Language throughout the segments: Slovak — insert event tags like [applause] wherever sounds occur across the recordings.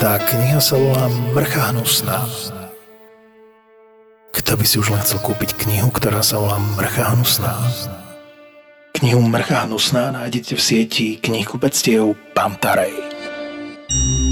Tá kniha sa volá Mrcha hnusná. Kto by si už len chcel kúpiť knihu, ktorá sa volá Mrcha hnusná? Knihu Mrcha hnusná nájdete v sieti knihkupectiev Pantarej.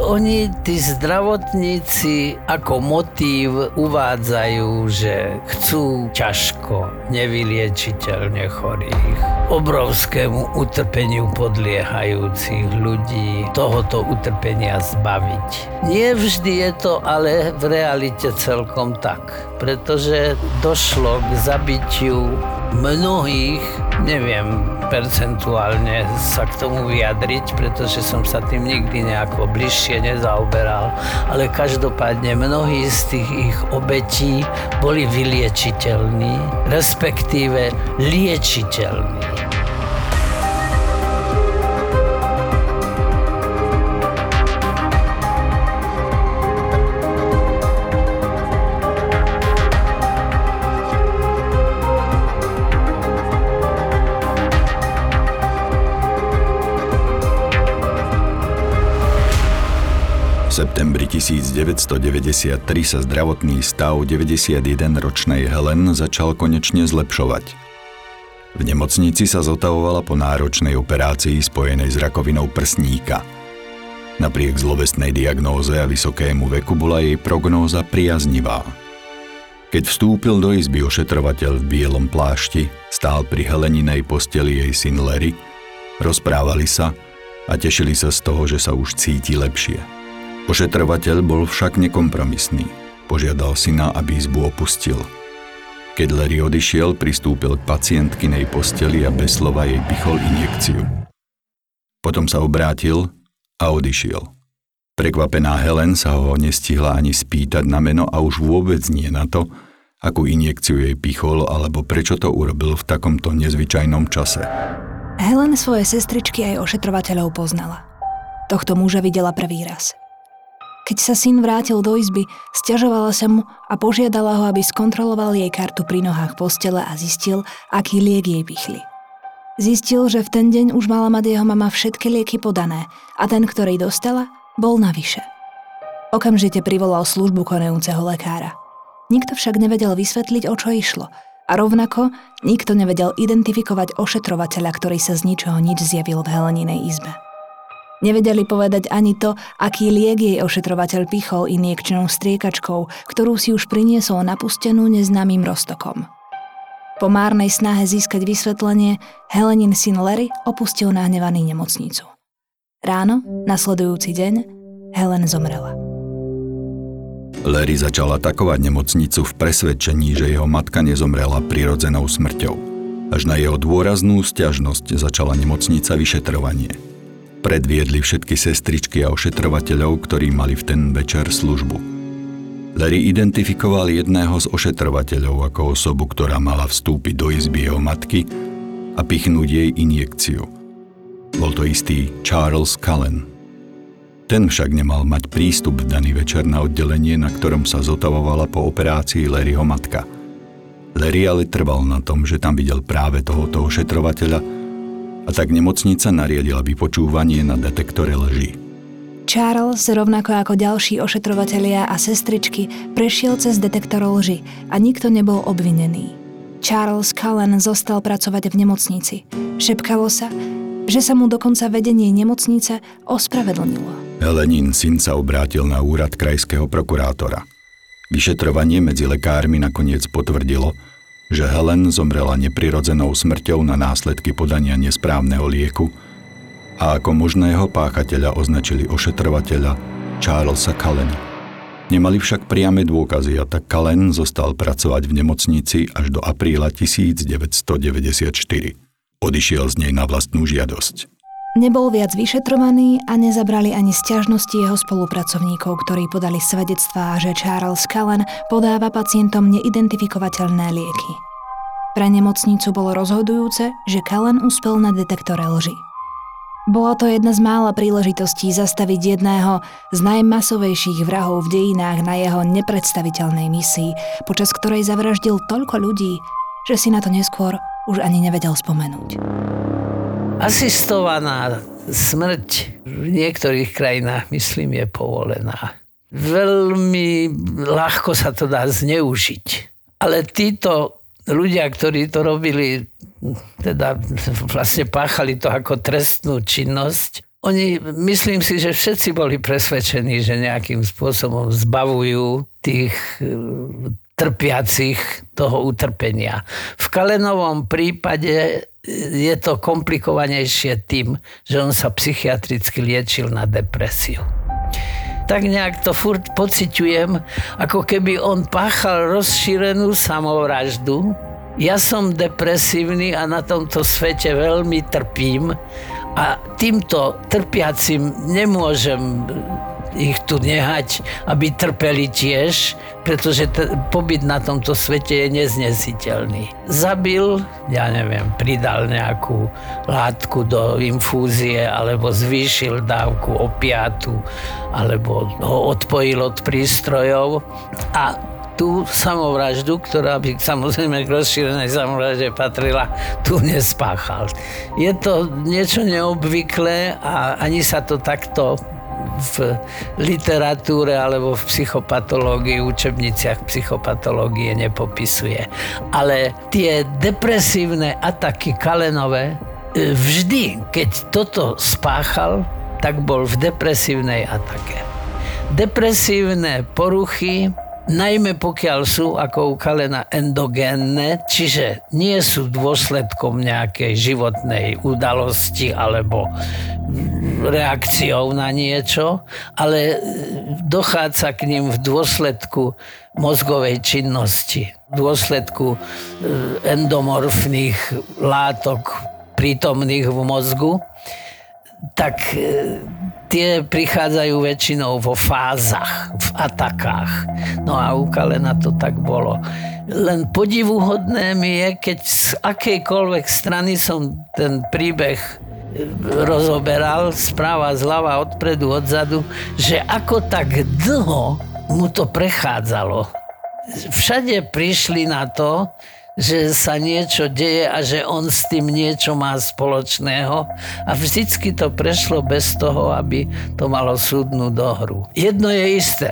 Oni, tí zdravotníci, ako motív uvádzajú, že chcú ťažko, nevyliečiteľne chorých, obrovskému utrpeniu podliehajúcich ľudí, tohoto utrpenia zbaviť. Nie vždy je to ale v realite celkom tak, pretože došlo k zabitiu mnohých, neviem percentuálne sa k tomu vyjadriť, pretože som sa tým nikdy nejako bližšie nezaoberal, ale každopádne mnohí z tých ich obetí boli vyliečiteľní, respektíve liečiteľní. 1993 sa zdravotný stav 91-ročnej Helen začal konečne zlepšovať. V nemocnici sa zotavovala po náročnej operácii spojenej s rakovinou prsníka. Napriek zlovestnej diagnóze a vysokému veku bola jej prognóza priaznivá. Keď vstúpil do izby ošetrovateľ v bielom plášti, stál pri Heleninej posteli jej syn Larry, rozprávali sa a tešili sa z toho, že sa už cíti lepšie. Ošetrovateľ bol však nekompromisný. Požiadal syna, aby izbu opustil. Keď Larry odišiel, pristúpil k pacientkinej posteli a bez slova jej pichol injekciu. Potom sa obrátil a odišiel. Prekvapená Helen sa ho nestihla ani spýtať na meno a už vôbec nie na to, akú injekciu jej pichol alebo prečo to urobil v takomto nezvyčajnom čase. Helen svoje sestričky aj ošetrovateľov poznala. Tohto muža videla prvý raz. Keď sa syn vrátil do izby, stiažovala sa mu a požiadala ho, aby skontroloval jej kartu pri nohách postele a zistil, aký liek jej pichli. Zistil, že v ten deň už mala mať jeho mama všetky lieky podané a ten, ktorý dostala, bol navyše. Okamžite privolal službu konajúceho lekára. Nikto však nevedel vysvetliť, o čo išlo a rovnako nikto nevedel identifikovať ošetrovateľa, ktorý sa z ničoho nič zjavil v Heleninej izbe. Nevedeli povedať ani to, aký liek jej ošetrovateľ pichol injekčnou striekačkou, ktorú si už priniesol napustenú neznámym roztokom. Po márnej snahe získať vysvetlenie, Helenin syn Larry opustil nahnevaný nemocnicu. Ráno, nasledujúci deň, Helen zomrela. Larry začal atakovať nemocnicu v presvedčení, že jeho matka nezomrela prirodzenou smrťou. Až na jeho dôraznú stiažnosť začala nemocnica vyšetrovanie – Predviedli všetky sestričky a ošetrovateľov, ktorí mali v ten večer službu. Larry identifikoval jedného z ošetrovateľov ako osobu, ktorá mala vstúpiť do izby jeho matky a pichnúť jej injekciu. Bol to istý Charles Cullen. Ten však nemal mať prístup v daný večer na oddelenie, na ktorom sa zotavovala po operácii Larryho matka. Larry ale trval na tom, že tam videl práve tohoto ošetrovateľa, a tak nemocnica nariadila vypočúvanie na detektore lží. Charles, rovnako ako ďalší ošetrovatelia a sestričky, prešiel cez detektor lži a nikto nebol obvinený. Charles Cullen zostal pracovať v nemocnici. Šepkalo sa, že sa mu dokonca vedenie nemocnice ospravedlnilo. Helenín syn sa obrátil na úrad krajského prokurátora. Vyšetrovanie medzi lekármi nakoniec potvrdilo, že Helen zomrela neprirodzenou smrťou na následky podania nesprávneho lieku a ako možného páchateľa označili ošetrovateľa Charlesa Callena. Nemali však priame dôkazy a tak Cullen zostal pracovať v nemocnici až do apríla 1994. Odišiel z nej na vlastnú žiadosť. Nebol viac vyšetrovaný a nezabrali ani stiažnosti jeho spolupracovníkov, ktorí podali svedectvá, že Charles Cullen podáva pacientom neidentifikovateľné lieky. Pre nemocnicu bolo rozhodujúce, že Cullen uspel na detektore lži. Bola to jedna z mála príležitostí zastaviť jedného z najmasovejších vrahov v dejinách na jeho nepredstaviteľnej misii, počas ktorej zavraždil toľko ľudí, že si na to neskôr už ani nevedel spomenúť. Asistovaná smrť v niektorých krajinách, myslím, je povolená. Veľmi ľahko sa to dá zneužiť. Ale títo ľudia, ktorí to robili teda vlastne páchali to ako trestnú činnosť. Oni, myslím si, že všetci boli presvedčení, že nejakým spôsobom zbavujú tých e, trpiacich toho utrpenia. V Kalenovom prípade je to komplikovanejšie tým, že on sa psychiatricky liečil na depresiu. Tak nejak to furt pociťujem, ako keby on páchal rozšírenú samovraždu, ja som depresívny a na tomto svete veľmi trpím a týmto trpiacim nemôžem ich tu nehať, aby trpeli tiež, pretože t- pobyt na tomto svete je neznesiteľný. Zabil, ja neviem, pridal nejakú látku do infúzie, alebo zvýšil dávku opiatu, alebo ho odpojil od prístrojov a tú samovraždu, ktorá by samozrejme k rozšírenej samovražde patrila, tu nespáchal. Je to niečo neobvyklé a ani sa to takto v literatúre alebo v psychopatológii, učebniciach psychopatológie nepopisuje. Ale tie depresívne ataky Kalenové, e, vždy, keď toto spáchal, tak bol v depresívnej atake. Depresívne poruchy najmä pokiaľ sú ako u Kalena endogénne, čiže nie sú dôsledkom nejakej životnej udalosti alebo reakciou na niečo, ale dochádza k ním v dôsledku mozgovej činnosti, v dôsledku e, endomorfných látok prítomných v mozgu, tak e, tie prichádzajú väčšinou vo fázach, v atakách. No a u Kalena to tak bolo. Len podivuhodné mi je, keď z akejkoľvek strany som ten príbeh rozoberal, správa zľava, odpredu, odzadu, že ako tak dlho mu to prechádzalo. Všade prišli na to, že sa niečo deje a že on s tým niečo má spoločného a vždycky to prešlo bez toho, aby to malo súdnu dohru. Jedno je isté,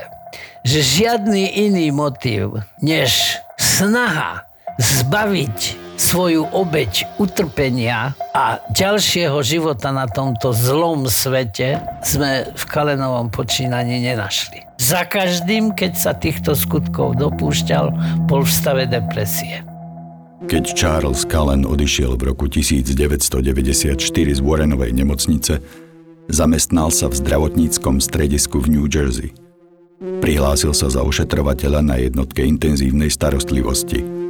že žiadny iný motív než snaha zbaviť svoju obeď utrpenia a ďalšieho života na tomto zlom svete sme v Kalenovom počínaní nenašli. Za každým, keď sa týchto skutkov dopúšťal, bol v stave depresie. Keď Charles Cullen odišiel v roku 1994 z Warrenovej nemocnice, zamestnal sa v zdravotníckom stredisku v New Jersey. Prihlásil sa za ošetrovateľa na jednotke intenzívnej starostlivosti.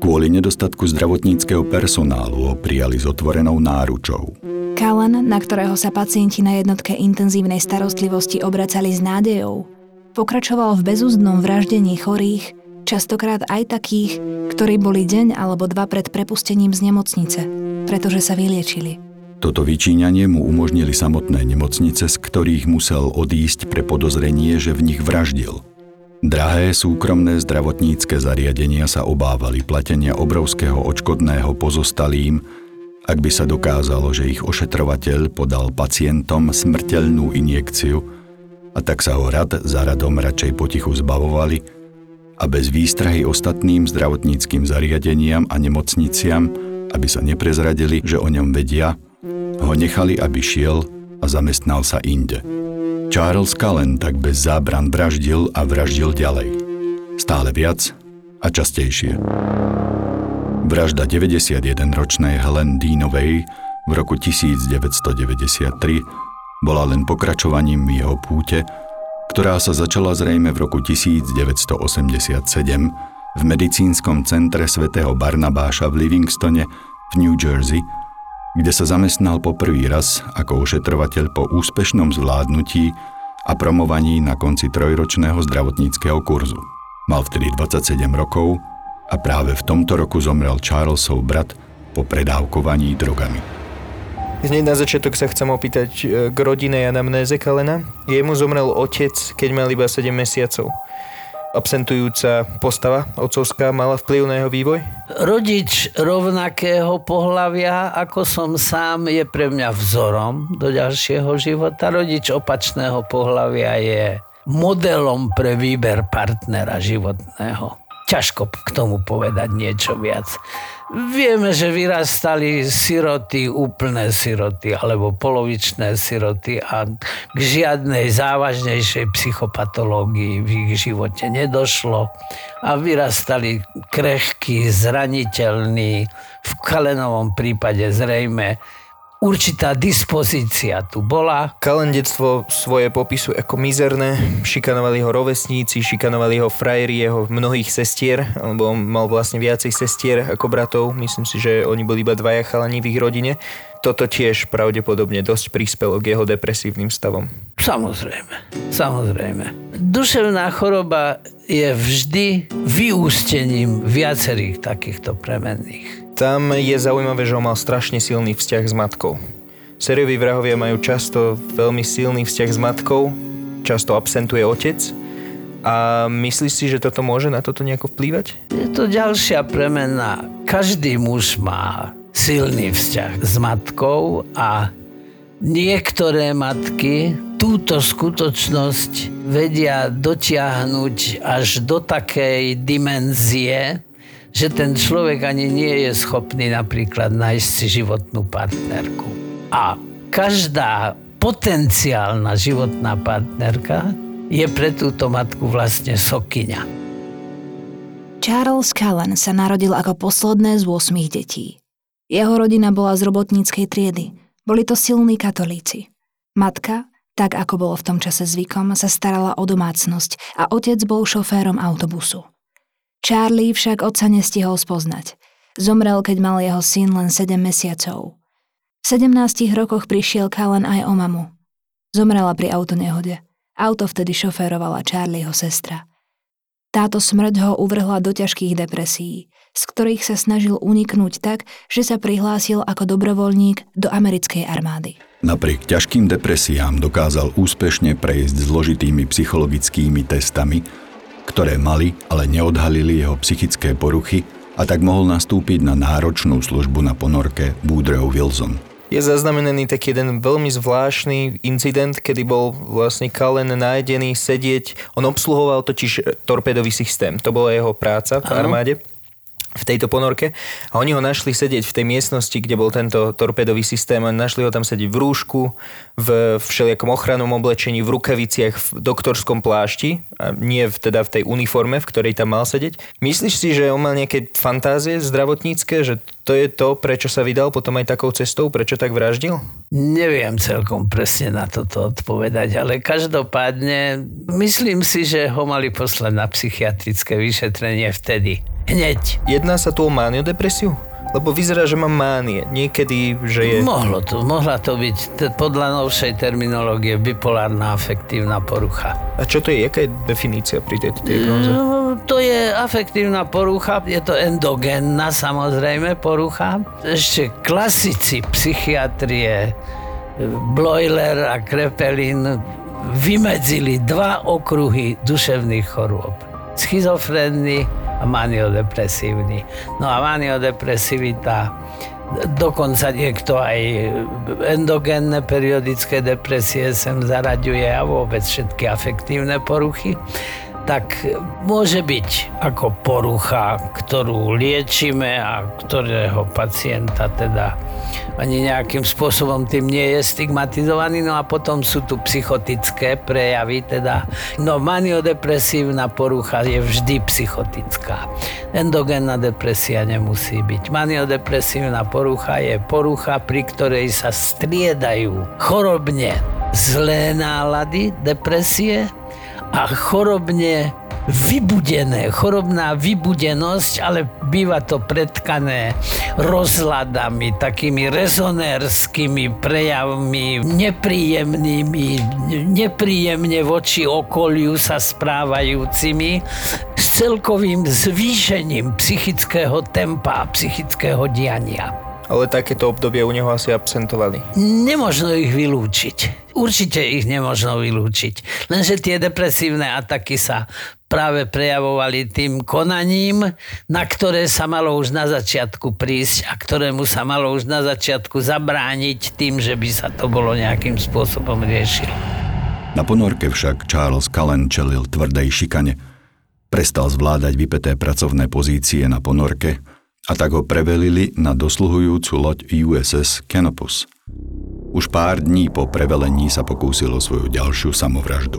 Kvôli nedostatku zdravotníckého personálu ho prijali s otvorenou náručou. Cullen, na ktorého sa pacienti na jednotke intenzívnej starostlivosti obracali s nádejou, pokračoval v bezúzdnom vraždení chorých Častokrát aj takých, ktorí boli deň alebo dva pred prepustením z nemocnice, pretože sa vyliečili. Toto vyčíňanie mu umožnili samotné nemocnice, z ktorých musel odísť pre podozrenie, že v nich vraždil. Drahé súkromné zdravotnícke zariadenia sa obávali platenia obrovského očkodného pozostalým, ak by sa dokázalo, že ich ošetrovateľ podal pacientom smrteľnú injekciu a tak sa ho rad za radom radšej potichu zbavovali, a bez výstrahy ostatným zdravotníckým zariadeniam a nemocniciam, aby sa neprezradili, že o ňom vedia, ho nechali, aby šiel a zamestnal sa inde. Charles Cullen tak bez zábran vraždil a vraždil ďalej. Stále viac a častejšie. Vražda 91-ročnej Helen Deanovej v roku 1993 bola len pokračovaním jeho púte ktorá sa začala zrejme v roku 1987 v medicínskom centre svätého Barnabáša v Livingstone v New Jersey, kde sa zamestnal po prvý raz ako ošetrovateľ po úspešnom zvládnutí a promovaní na konci trojročného zdravotníckého kurzu. Mal vtedy 27 rokov a práve v tomto roku zomrel Charlesov brat po predávkovaní drogami. Hneď na začiatok sa chcem opýtať e, k rodine anamnéze Kalena. Jemu zomrel otec, keď mal iba 7 mesiacov. Absentujúca postava otcovská mala vplyv na jeho vývoj? Rodič rovnakého pohľavia, ako som sám, je pre mňa vzorom do ďalšieho života. Rodič opačného pohľavia je modelom pre výber partnera životného. Ťažko k tomu povedať niečo viac. Vieme, že vyrastali siroty, úplné siroty alebo polovičné siroty a k žiadnej závažnejšej psychopatológii v ich živote nedošlo. A vyrastali krehkí, zraniteľní, v Kalenovom prípade zrejme určitá dispozícia tu bola. Kalen detstvo svoje popisu ako mizerné, šikanovali ho rovesníci, šikanovali ho frajeri jeho mnohých sestier, lebo on mal vlastne viacej sestier ako bratov, myslím si, že oni boli iba dvaja chalani v ich rodine. Toto tiež pravdepodobne dosť prispelo k jeho depresívnym stavom. Samozrejme, samozrejme. Duševná choroba je vždy vyústením viacerých takýchto premenných. Tam je zaujímavé, že on mal strašne silný vzťah s matkou. Sérioví vrahovia majú často veľmi silný vzťah s matkou, často absentuje otec. A myslíš si, že toto môže na toto nejako vplývať? Je to ďalšia premena. Každý muž má silný vzťah s matkou a niektoré matky túto skutočnosť vedia dotiahnuť až do takej dimenzie, že ten človek ani nie je schopný napríklad nájsť si životnú partnerku. A každá potenciálna životná partnerka je pre túto matku vlastne sokyňa. Charles Callan sa narodil ako posledné z 8 detí. Jeho rodina bola z robotníckej triedy. Boli to silní katolíci. Matka, tak ako bolo v tom čase zvykom, sa starala o domácnosť a otec bol šoférom autobusu. Charlie však otca nestihol spoznať. Zomrel, keď mal jeho syn len 7 mesiacov. V 17 rokoch prišiel Kalen aj o mamu. Zomrela pri autonehode. Auto vtedy šoférovala Charlieho sestra. Táto smrť ho uvrhla do ťažkých depresí, z ktorých sa snažil uniknúť tak, že sa prihlásil ako dobrovoľník do americkej armády. Napriek ťažkým depresiám dokázal úspešne prejsť zložitými psychologickými testami ktoré mali, ale neodhalili jeho psychické poruchy a tak mohol nastúpiť na náročnú službu na ponorke Woodrow Wilson. Je zaznamenaný taký jeden veľmi zvláštny incident, kedy bol vlastne Kalen nájdený sedieť, on obsluhoval totiž torpedový systém, to bola jeho práca v armáde v tejto ponorke. A oni ho našli sedieť v tej miestnosti, kde bol tento torpedový systém. Našli ho tam sedieť v rúšku, v všelijakom ochrannom oblečení, v rukaviciach, v doktorskom plášti. A nie v, teda v tej uniforme, v ktorej tam mal sedieť. Myslíš si, že on mal nejaké fantázie zdravotnícke, že to je to, prečo sa vydal potom aj takou cestou, prečo tak vraždil? Neviem celkom presne na toto odpovedať, ale každopádne myslím si, že ho mali poslať na psychiatrické vyšetrenie vtedy Hneď. Jedná sa tu o maniodepresiu? Lebo vyzerá, že mám mánie. Niekedy, že je... Mohlo to, mohla to byť t- podľa novšej terminológie bipolárna afektívna porucha. A čo to je? Jaká je definícia pri tejto diagnoze? No, to je afektívna porucha, je to endogénna samozrejme porucha. Ešte klasici psychiatrie, Bloiler a Krepelin vymedzili dva okruhy duševných chorôb. Schizofrénny a maniodepresívny. No a maniodepresivita dokonca niekto aj endogénne periodické depresie sem zaraďuje a vôbec všetky afektívne poruchy tak môže byť ako porucha, ktorú liečíme a ktorého pacienta teda ani nejakým spôsobom tým nie je stigmatizovaný. No a potom sú tu psychotické prejavy, teda no maniodepresívna porucha je vždy psychotická. Endogénna depresia nemusí byť. Maniodepresívna porucha je porucha, pri ktorej sa striedajú chorobne zlé nálady, depresie a chorobne vybudené, chorobná vybudenosť, ale býva to predkané rozladami, takými rezonérskymi prejavmi, nepríjemnými, nepríjemne voči okoliu sa správajúcimi, s celkovým zvýšením psychického tempa a psychického diania. Ale takéto obdobia u neho asi absentovali. Nemožno ich vylúčiť. Určite ich nemožno vylúčiť. Lenže tie depresívne ataky sa práve prejavovali tým konaním, na ktoré sa malo už na začiatku prísť a ktorému sa malo už na začiatku zabrániť tým, že by sa to bolo nejakým spôsobom riešilo. Na ponorke však Charles Cullen čelil tvrdej šikane. Prestal zvládať vypeté pracovné pozície na ponorke a tak ho prevelili na dosluhujúcu loď USS Canopus. Už pár dní po prevelení sa pokúsilo svoju ďalšiu samovraždu.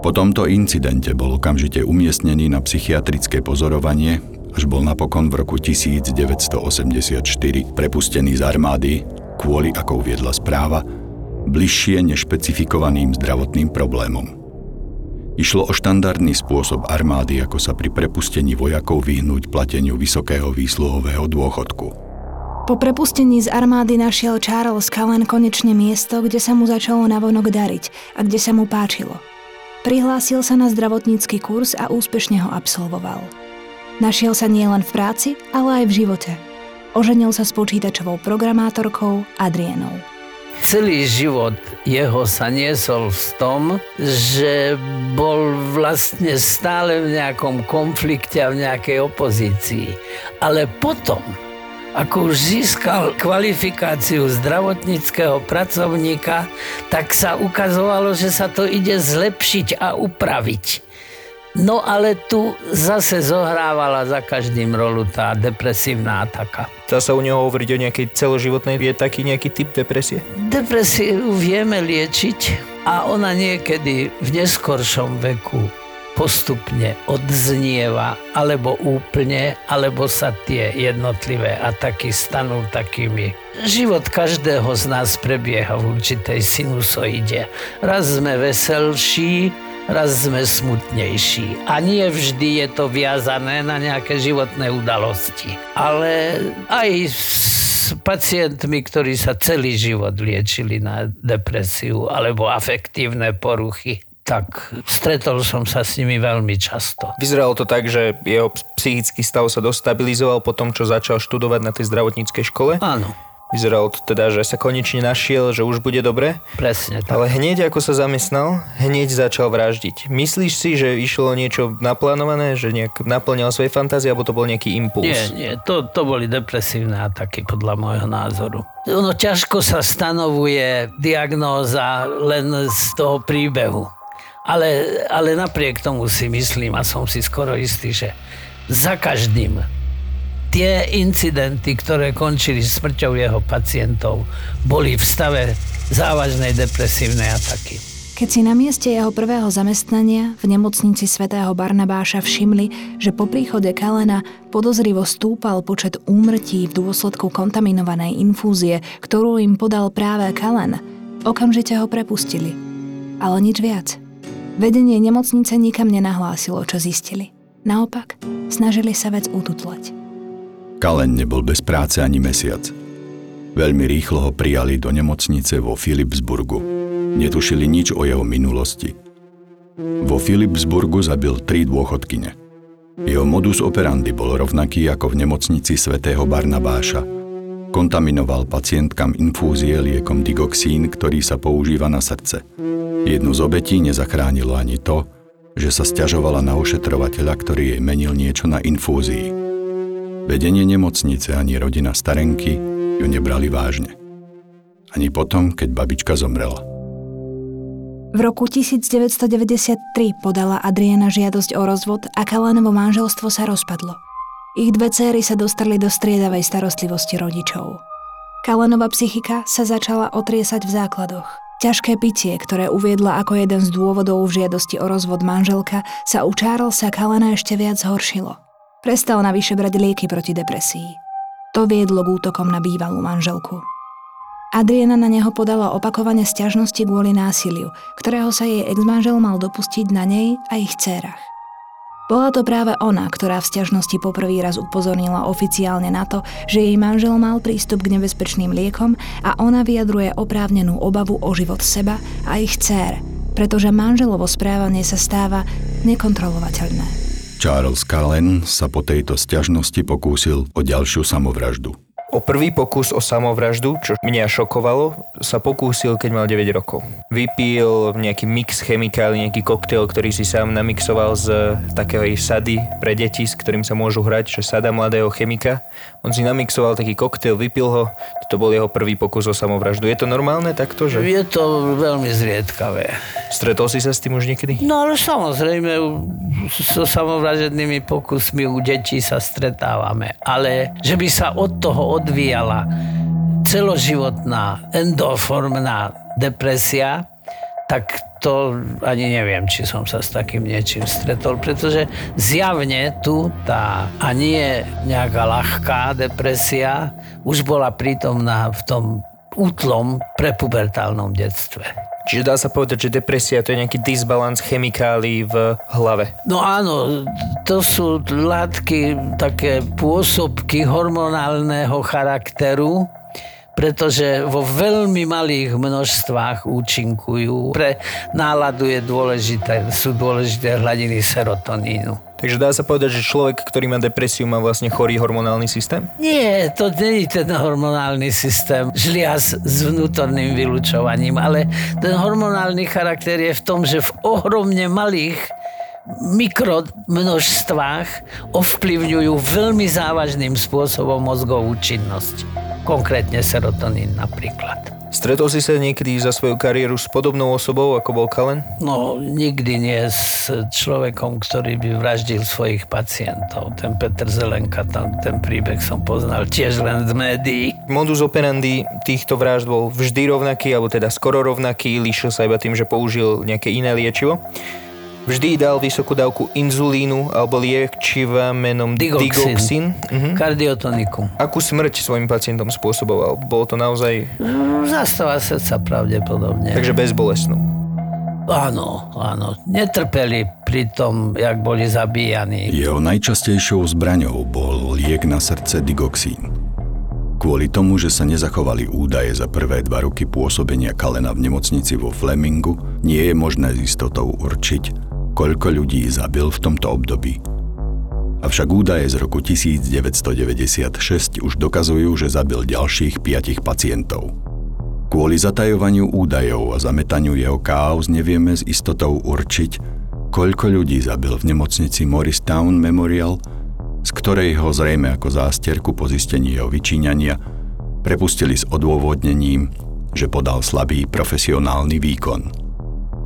Po tomto incidente bol okamžite umiestnený na psychiatrické pozorovanie, až bol napokon v roku 1984 prepustený z armády kvôli, ako uviedla správa, bližšie nešpecifikovaným zdravotným problémom. Išlo o štandardný spôsob armády, ako sa pri prepustení vojakov vyhnúť plateniu vysokého výsluhového dôchodku. Po prepustení z armády našiel Charles Cullen konečne miesto, kde sa mu začalo navonok dariť a kde sa mu páčilo – Prihlásil sa na zdravotnícky kurz a úspešne ho absolvoval. Našiel sa nielen v práci, ale aj v živote. Oženil sa s počítačovou programátorkou Adrienou. Celý život jeho sa niesol v tom, že bol vlastne stále v nejakom konflikte a v nejakej opozícii. Ale potom, ako už získal kvalifikáciu zdravotníckého pracovníka, tak sa ukazovalo, že sa to ide zlepšiť a upraviť. No ale tu zase zohrávala za každým rolu tá depresívna ataka. Dá sa u neho hovoriť o nejakej celoživotnej, je taký nejaký typ depresie? Depresiu vieme liečiť a ona niekedy v neskoršom veku postupne odznieva, alebo úplne, alebo sa tie jednotlivé ataky stanú takými. Život každého z nás prebieha v určitej sinusoide. Raz sme veselší, raz sme smutnejší. A nie vždy je to viazané na nejaké životné udalosti. Ale aj s pacientmi, ktorí sa celý život liečili na depresiu alebo afektívne poruchy, tak stretol som sa s nimi veľmi často. Vyzeralo to tak, že jeho psychický stav sa dostabilizoval po tom, čo začal študovať na tej zdravotníckej škole? Áno. Vyzeralo to teda, že sa konečne našiel, že už bude dobre. Presne tak. Ale hneď ako sa zamestnal, hneď začal vraždiť. Myslíš si, že išlo niečo naplánované, že nejak naplňal svoje fantázie, alebo to bol nejaký impuls? Nie, nie, to, to boli depresívne ataky podľa môjho názoru. Ono ťažko sa stanovuje diagnóza len z toho príbehu. Ale, ale napriek tomu si myslím a som si skoro istý, že za každým tie incidenty, ktoré končili smrťou jeho pacientov, boli v stave závažnej depresívnej ataky. Keď si na mieste jeho prvého zamestnania v nemocnici svätého Barnabáša všimli, že po príchode Kalena podozrivo stúpal počet úmrtí v dôsledku kontaminovanej infúzie, ktorú im podal práve Kalen, okamžite ho prepustili. Ale nič viac. Vedenie nemocnice nikam nenahlásilo, čo zistili. Naopak, snažili sa vec ututlať. Kalen nebol bez práce ani mesiac. Veľmi rýchlo ho prijali do nemocnice vo Philipsburgu. Netušili nič o jeho minulosti. Vo Philipsburgu zabil tri dôchodkyne. Jeho modus operandi bol rovnaký ako v nemocnici svätého Barnabáša. Kontaminoval pacientkam infúzie liekom digoxín, ktorý sa používa na srdce. Jednu z obetí nezachránilo ani to, že sa stiažovala na ošetrovateľa, ktorý jej menil niečo na infúzii. Vedenie nemocnice ani rodina starenky ju nebrali vážne. Ani potom, keď babička zomrela. V roku 1993 podala Adriana žiadosť o rozvod a Kalanovo manželstvo sa rozpadlo. Ich dve céry sa dostali do striedavej starostlivosti rodičov. Kalanova psychika sa začala otriesať v základoch. Ťažké pitie, ktoré uviedla ako jeden z dôvodov v žiadosti o rozvod manželka, sa u Charlesa Kalena ešte viac zhoršilo. Prestal navyše brať lieky proti depresii. To viedlo k útokom na bývalú manželku. Adriana na neho podala opakovane sťažnosti kvôli násiliu, ktorého sa jej ex-manžel mal dopustiť na nej a ich dcerách. Bola to práve ona, ktorá v sťažnosti poprvý raz upozornila oficiálne na to, že jej manžel mal prístup k nebezpečným liekom a ona vyjadruje oprávnenú obavu o život seba a ich dcer, pretože manželovo správanie sa stáva nekontrolovateľné. Charles Cullen sa po tejto sťažnosti pokúsil o ďalšiu samovraždu. O prvý pokus o samovraždu, čo mňa šokovalo, sa pokúsil, keď mal 9 rokov. Vypil nejaký mix chemikálií, nejaký koktail, ktorý si sám namixoval z takého sady pre deti, s ktorým sa môžu hrať, že sada mladého chemika. On si namixoval taký koktail, vypil ho, to bol jeho prvý pokus o samovraždu. Je to normálne takto? Že... Je to veľmi zriedkavé. Stretol si sa s tým už niekedy? No ale samozrejme, so samovražednými pokusmi u detí sa stretávame. Ale že by sa od toho odvíjala celoživotná endoformná depresia, tak to ani neviem, či som sa s takým niečím stretol, pretože zjavne tu tá a nie nejaká ľahká depresia už bola prítomná v tom útlom prepubertálnom detstve. Čiže dá sa povedať, že depresia to je nejaký disbalans chemikálií v hlave. No áno, to sú látky, také pôsobky hormonálneho charakteru, pretože vo veľmi malých množstvách účinkujú. Pre náladu je dôležité, sú dôležité hladiny serotonínu. Takže dá sa povedať, že človek, ktorý má depresiu, má vlastne chorý hormonálny systém? Nie, to nie je ten hormonálny systém žliaz s vnútorným vylúčovaním, ale ten hormonálny charakter je v tom, že v ohromne malých mikromnožstvách ovplyvňujú veľmi závažným spôsobom mozgovú činnosť. Konkrétne serotonín napríklad. Stretol si sa niekedy za svoju kariéru s podobnou osobou, ako bol Kalen? No, nikdy nie s človekom, ktorý by vraždil svojich pacientov. Ten Peter Zelenka, tam, ten príbeh som poznal tiež len z médií. Modus operandi týchto vražd bol vždy rovnaký, alebo teda skoro rovnaký, líšil sa iba tým, že použil nejaké iné liečivo. Vždy dal vysokú dávku inzulínu alebo liečiva menom Digoxin. digoxin. Mhm. Kardiotonikum. Akú smrť svojim pacientom spôsoboval? Bolo to naozaj... Zastava srdca pravdepodobne. Takže bezbolesnú. Áno, áno. Netrpeli pri tom, jak boli zabíjani. Jeho najčastejšou zbraňou bol liek na srdce digoxín. Kvôli tomu, že sa nezachovali údaje za prvé dva roky pôsobenia Kalena v nemocnici vo Flemingu, nie je možné s istotou určiť, koľko ľudí zabil v tomto období. Avšak údaje z roku 1996 už dokazujú, že zabil ďalších piatich pacientov. Kvôli zatajovaniu údajov a zametaniu jeho káuz nevieme s istotou určiť, koľko ľudí zabil v nemocnici Morristown Memorial, z ktorej ho zrejme ako zásterku po zistení jeho vyčíňania prepustili s odôvodnením, že podal slabý profesionálny výkon.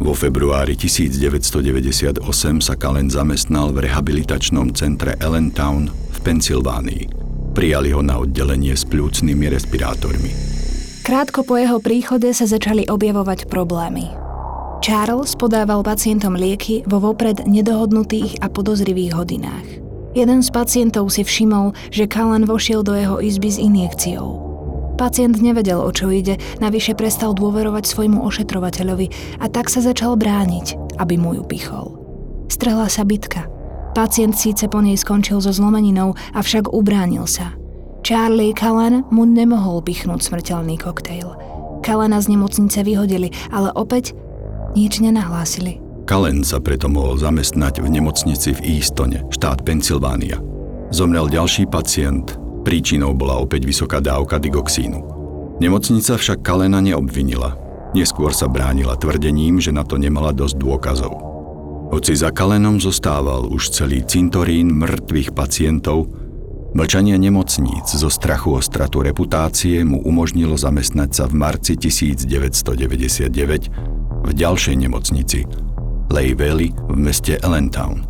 Vo februári 1998 sa Kalen zamestnal v rehabilitačnom centre Allentown v Pensylvánii. Prijali ho na oddelenie s plúcnými respirátormi. Krátko po jeho príchode sa začali objavovať problémy. Charles podával pacientom lieky vo vopred nedohodnutých a podozrivých hodinách. Jeden z pacientov si všimol, že Kalan vošiel do jeho izby s injekciou. Pacient nevedel, o čo ide, navyše prestal dôverovať svojmu ošetrovateľovi a tak sa začal brániť, aby mu ju pichol. Strhla sa bitka. Pacient síce po nej skončil so zlomeninou, avšak ubránil sa. Charlie Callan mu nemohol pichnúť smrteľný koktejl. Kalana z nemocnice vyhodili, ale opäť nič nenahlásili. Kalen sa preto mohol zamestnať v nemocnici v Eastone, štát Pensylvánia. Zomrel ďalší pacient, Príčinou bola opäť vysoká dávka digoxínu. Nemocnica však Kalena neobvinila. Neskôr sa bránila tvrdením, že na to nemala dosť dôkazov. Hoci za Kalenom zostával už celý cintorín mŕtvych pacientov, mlčanie nemocníc zo strachu o stratu reputácie mu umožnilo zamestnať sa v marci 1999 v ďalšej nemocnici, Lay Valley v meste Allentown.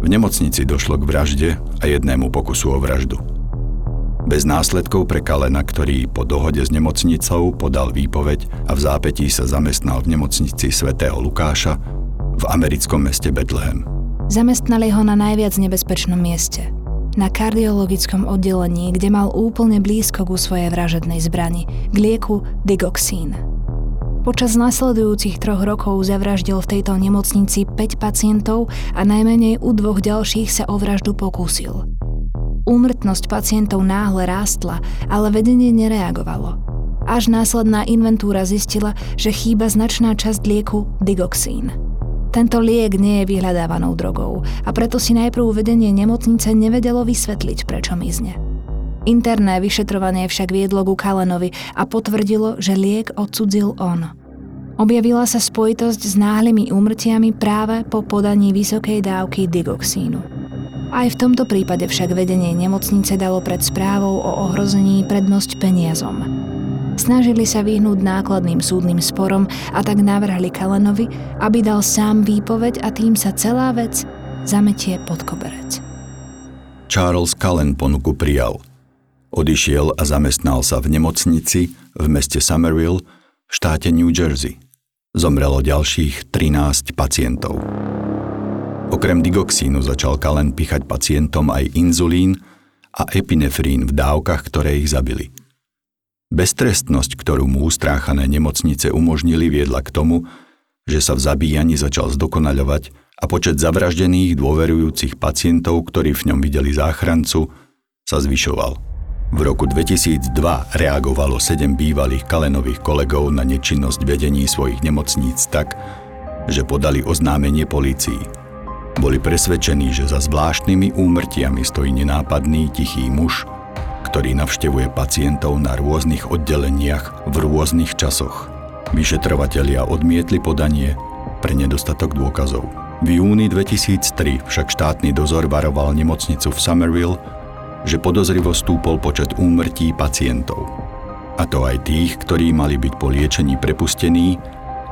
V nemocnici došlo k vražde a jednému pokusu o vraždu. Bez následkov pre Kalena, ktorý po dohode s nemocnicou podal výpoveď a v zápetí sa zamestnal v nemocnici svätého Lukáša v americkom meste Bethlehem. Zamestnali ho na najviac nebezpečnom mieste. Na kardiologickom oddelení, kde mal úplne blízko ku svojej vražednej zbrani, k lieku digoxín. Počas nasledujúcich troch rokov zavraždil v tejto nemocnici 5 pacientov a najmenej u dvoch ďalších sa o vraždu pokúsil. Úmrtnosť pacientov náhle rástla, ale vedenie nereagovalo. Až následná inventúra zistila, že chýba značná časť lieku digoxín. Tento liek nie je vyhľadávanou drogou a preto si najprv vedenie nemocnice nevedelo vysvetliť, prečo mizne. Interné vyšetrovanie však viedlo ku Kalenovi a potvrdilo, že liek odsudzil on. Objavila sa spojitosť s náhlymi úmrtiami práve po podaní vysokej dávky digoxínu. Aj v tomto prípade však vedenie nemocnice dalo pred správou o ohrození prednosť peniazom. Snažili sa vyhnúť nákladným súdnym sporom a tak navrhli Kalenovi, aby dal sám výpoveď a tým sa celá vec zametie pod koberec. Charles Cullen ponuku prijal – Odišiel a zamestnal sa v nemocnici v meste Somerville v štáte New Jersey. Zomrelo ďalších 13 pacientov. Okrem digoxínu začal Kalen pichať pacientom aj inzulín a epinefrín v dávkach, ktoré ich zabili. Beztrestnosť, ktorú mu ustráchané nemocnice umožnili, viedla k tomu, že sa v zabíjaní začal zdokonaľovať a počet zavraždených dôverujúcich pacientov, ktorí v ňom videli záchrancu, sa zvyšoval. V roku 2002 reagovalo 7 bývalých Kalenových kolegov na nečinnosť vedení svojich nemocníc tak, že podali oznámenie polícii. Boli presvedčení, že za zvláštnymi úmrtiami stojí nenápadný tichý muž, ktorý navštevuje pacientov na rôznych oddeleniach v rôznych časoch. Vyšetrovatelia odmietli podanie pre nedostatok dôkazov. V júni 2003 však štátny dozor varoval nemocnicu v Somerville, že podozrivo stúpol počet úmrtí pacientov. A to aj tých, ktorí mali byť po liečení prepustení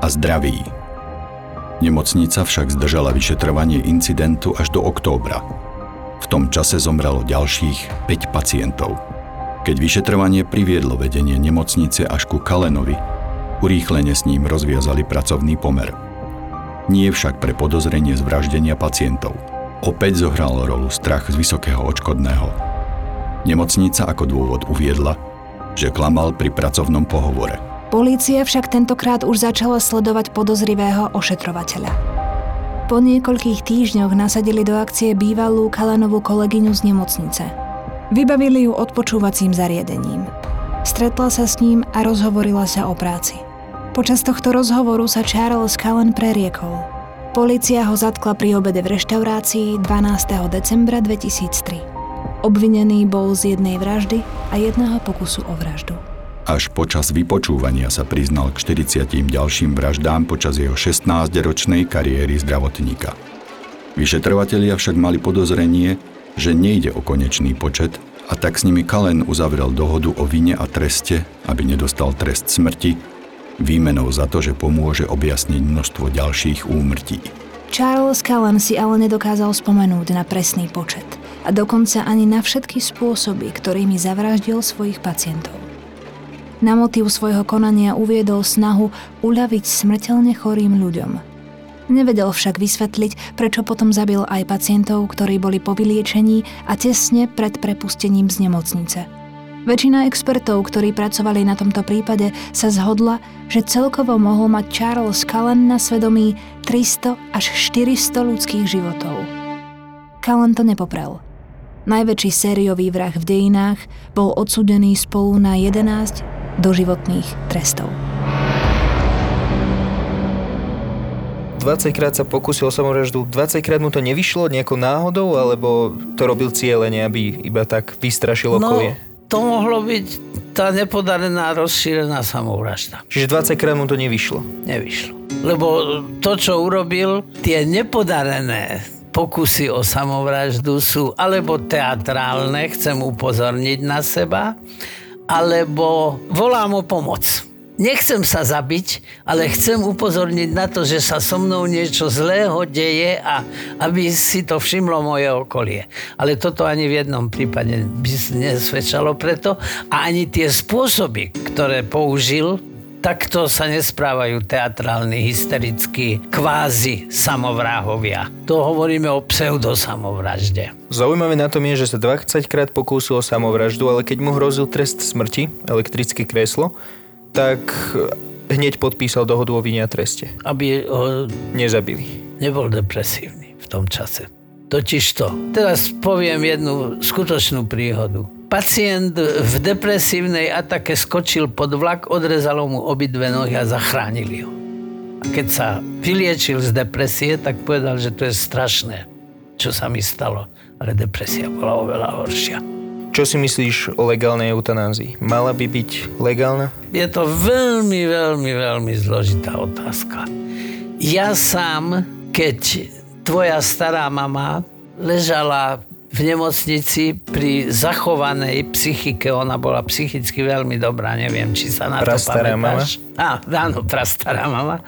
a zdraví. Nemocnica však zdržala vyšetrovanie incidentu až do októbra. V tom čase zomrelo ďalších 5 pacientov. Keď vyšetrovanie priviedlo vedenie nemocnice až ku Kalenovi, urýchlene s ním rozviazali pracovný pomer. Nie však pre podozrenie zvraždenia pacientov. Opäť zohral rolu strach z vysokého očkodného, Nemocnica ako dôvod uviedla, že klamal pri pracovnom pohovore. Polícia však tentokrát už začala sledovať podozrivého ošetrovateľa. Po niekoľkých týždňoch nasadili do akcie bývalú Kalanovú kolegyňu z nemocnice. Vybavili ju odpočúvacím zariadením. Stretla sa s ním a rozhovorila sa o práci. Počas tohto rozhovoru sa Charles Cullen preriekol. Polícia ho zatkla pri obede v reštaurácii 12. decembra 2003. Obvinený bol z jednej vraždy a jedného pokusu o vraždu. Až počas vypočúvania sa priznal k 40 ďalším vraždám počas jeho 16-ročnej kariéry zdravotníka. Vyšetrovatelia však mali podozrenie, že nejde o konečný počet a tak s nimi Kalen uzavrel dohodu o vine a treste, aby nedostal trest smrti, výmenou za to, že pomôže objasniť množstvo ďalších úmrtí. Charles Cullen si ale nedokázal spomenúť na presný počet – a dokonca ani na všetky spôsoby, ktorými zavraždil svojich pacientov. Na motív svojho konania uviedol snahu uľaviť smrteľne chorým ľuďom. Nevedel však vysvetliť, prečo potom zabil aj pacientov, ktorí boli po vyliečení a tesne pred prepustením z nemocnice. Väčšina expertov, ktorí pracovali na tomto prípade, sa zhodla, že celkovo mohol mať Charles Cullen na svedomí 300 až 400 ľudských životov. Cullen to nepoprel – najväčší sériový vrah v dejinách, bol odsudený spolu na 11 doživotných trestov. 20 krát sa pokusil o samovraždu, 20 krát mu to nevyšlo nejakou náhodou, alebo to robil cieľene, aby iba tak vystrašil no, okolie? to mohlo byť tá nepodarená rozšírená samovražda. Čiže 20 krát mu to nevyšlo? Nevyšlo. Lebo to, čo urobil, tie nepodarené pokusy o samovraždu sú alebo teatrálne, chcem upozorniť na seba, alebo volám o pomoc. Nechcem sa zabiť, ale chcem upozorniť na to, že sa so mnou niečo zlého deje a aby si to všimlo moje okolie. Ale toto ani v jednom prípade by nesvedčalo preto a ani tie spôsoby, ktoré použil, takto sa nesprávajú teatrálni, hysterickí, kvázi samovráhovia. To hovoríme o pseudosamovražde. Zaujímavé na tom je, že sa 20 krát pokúsil o samovraždu, ale keď mu hrozil trest smrti, elektrické kreslo, tak hneď podpísal dohodu o vine a treste. Aby ho nezabili. Nebol depresívny v tom čase. Totiž to. Teraz poviem jednu skutočnú príhodu. Pacient v depresívnej atake skočil pod vlak, odrezalo mu obidve nohy a zachránili ho. A keď sa vyliečil z depresie, tak povedal, že to je strašné, čo sa mi stalo. Ale depresia bola oveľa horšia. Čo si myslíš o legálnej eutanázii? Mala by byť legálna? Je to veľmi, veľmi, veľmi zložitá otázka. Ja sám, keď tvoja stará mama ležala v nemocnici pri zachovanej psychike, ona bola psychicky veľmi dobrá, neviem, či sa na Prastará to pamätáš. Á, áno, prastará mama.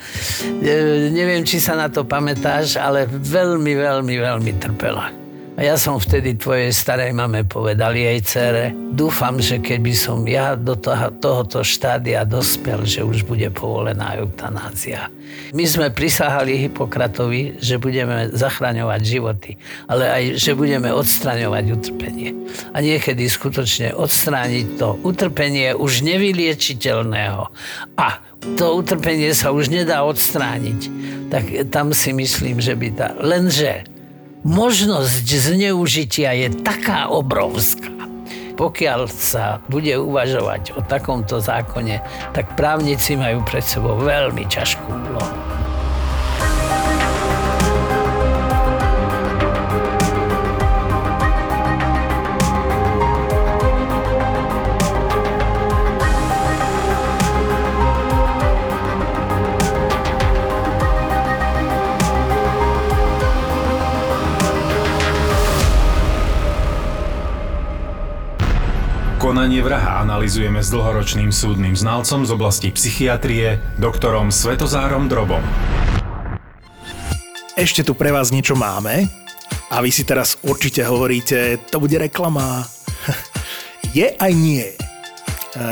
E, neviem, či sa na to pamätáš, ale veľmi, veľmi, veľmi trpela. A ja som vtedy tvojej starej mame povedal jej cere, dúfam, že keby som ja do toho, tohoto štádia dospel, že už bude povolená eutanázia. My sme prisahali Hipokratovi, že budeme zachraňovať životy, ale aj, že budeme odstraňovať utrpenie. A niekedy skutočne odstrániť to utrpenie už nevyliečiteľného. A to utrpenie sa už nedá odstrániť. Tak tam si myslím, že by tá... Lenže možnosť zneužitia je taká obrovská. Pokiaľ sa bude uvažovať o takomto zákone, tak právnici majú pred sebou veľmi ťažkú úlohu. Konanie vraha analizujeme s dlhoročným súdnym znalcom z oblasti psychiatrie, doktorom Svetozárom Drobom. Ešte tu pre vás niečo máme a vy si teraz určite hovoríte, to bude reklama. [laughs] Je aj nie.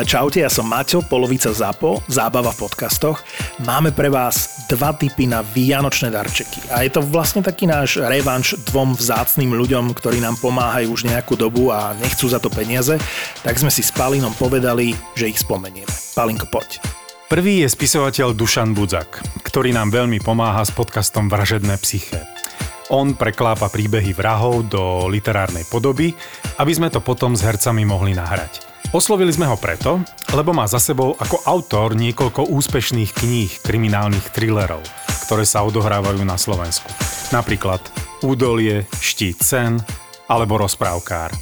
Čaute, ja som Maťo, polovica ZAPO, zábava v podcastoch. Máme pre vás dva typy na vianočné darčeky. A je to vlastne taký náš revanš dvom vzácným ľuďom, ktorí nám pomáhajú už nejakú dobu a nechcú za to peniaze, tak sme si s Palinom povedali, že ich spomenieme. Palinko, poď. Prvý je spisovateľ Dušan Budzak, ktorý nám veľmi pomáha s podcastom Vražedné psyché. On preklápa príbehy vrahov do literárnej podoby, aby sme to potom s hercami mohli nahrať. Oslovili sme ho preto, lebo má za sebou ako autor niekoľko úspešných kníh kriminálnych thrillerov, ktoré sa odohrávajú na Slovensku. Napríklad Údolie, Štít sen alebo Rozprávkár.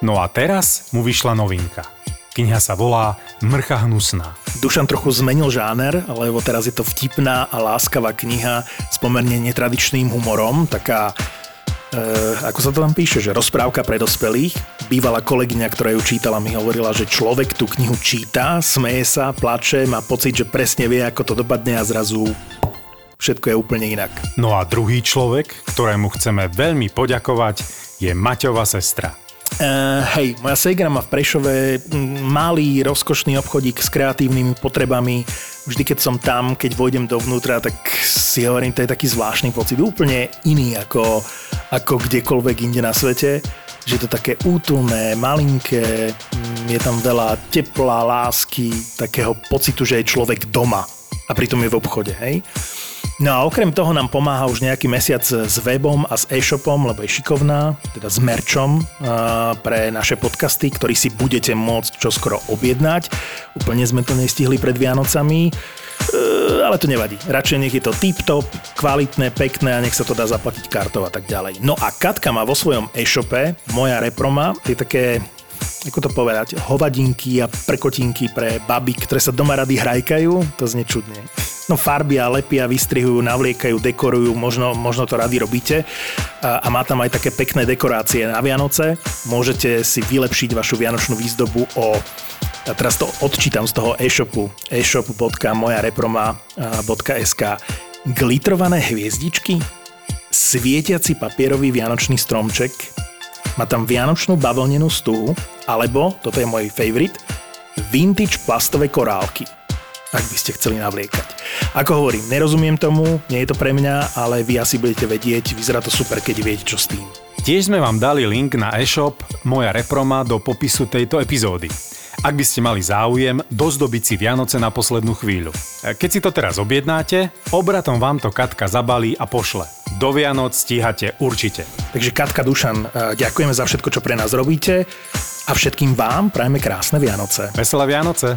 No a teraz mu vyšla novinka. Kniha sa volá Mrcha hnusná. Dušan trochu zmenil žáner, lebo teraz je to vtipná a láskavá kniha s pomerne netradičným humorom, taká e, ako sa to tam píše, že rozprávka pre dospelých. Bývalá kolegyňa, ktorá ju čítala, mi hovorila, že človek tú knihu číta, smeje sa, plače, má pocit, že presne vie, ako to dopadne a zrazu všetko je úplne inak. No a druhý človek, ktorému chceme veľmi poďakovať, je Maťova sestra. Uh, hej, moja segra má v Prešove malý, rozkošný obchodík s kreatívnymi potrebami. Vždy, keď som tam, keď vojdem dovnútra, tak si hovorím, to je taký zvláštny pocit, úplne iný ako, ako kdekoľvek inde na svete. Že je to také útulné, malinké, je tam veľa tepla, lásky, takého pocitu, že je človek doma a pritom je v obchode, hej. No a okrem toho nám pomáha už nejaký mesiac s webom a s e-shopom, lebo je šikovná, teda s merčom pre naše podcasty, ktorý si budete môcť čoskoro objednať. Úplne sme to nestihli pred Vianocami, e, ale to nevadí. Radšej nech je to tip-top, kvalitné, pekné a nech sa to dá zaplatiť kartou a tak ďalej. No a Katka má vo svojom e-shope, moja reproma, je také ako to povedať, hovadinky a prekotinky pre baby, ktoré sa doma rady hrajkajú, to znie čudne. No farbia, lepia, vystrihujú, navliekajú, dekorujú, možno, možno to rady robíte. A, a má tam aj také pekné dekorácie na Vianoce. Môžete si vylepšiť vašu vianočnú výzdobu o a teraz to odčítam z toho e-shopu e-shop.mojareproma.sk Glitrované hviezdičky, svietiaci papierový vianočný stromček, má tam vianočnú bavlnenú stuhu, alebo, toto je môj favorite, vintage plastové korálky ak by ste chceli navliekať. Ako hovorím, nerozumiem tomu, nie je to pre mňa, ale vy asi budete vedieť, vyzerá to super, keď viete, čo s tým. Tiež sme vám dali link na e-shop Moja Reproma do popisu tejto epizódy. Ak by ste mali záujem dozdobiť si Vianoce na poslednú chvíľu. Keď si to teraz objednáte, obratom vám to Katka zabalí a pošle. Do Vianoc stíhate určite. Takže Katka Dušan, ďakujeme za všetko, čo pre nás robíte a všetkým vám prajeme krásne Vianoce. Veselé Vianoce!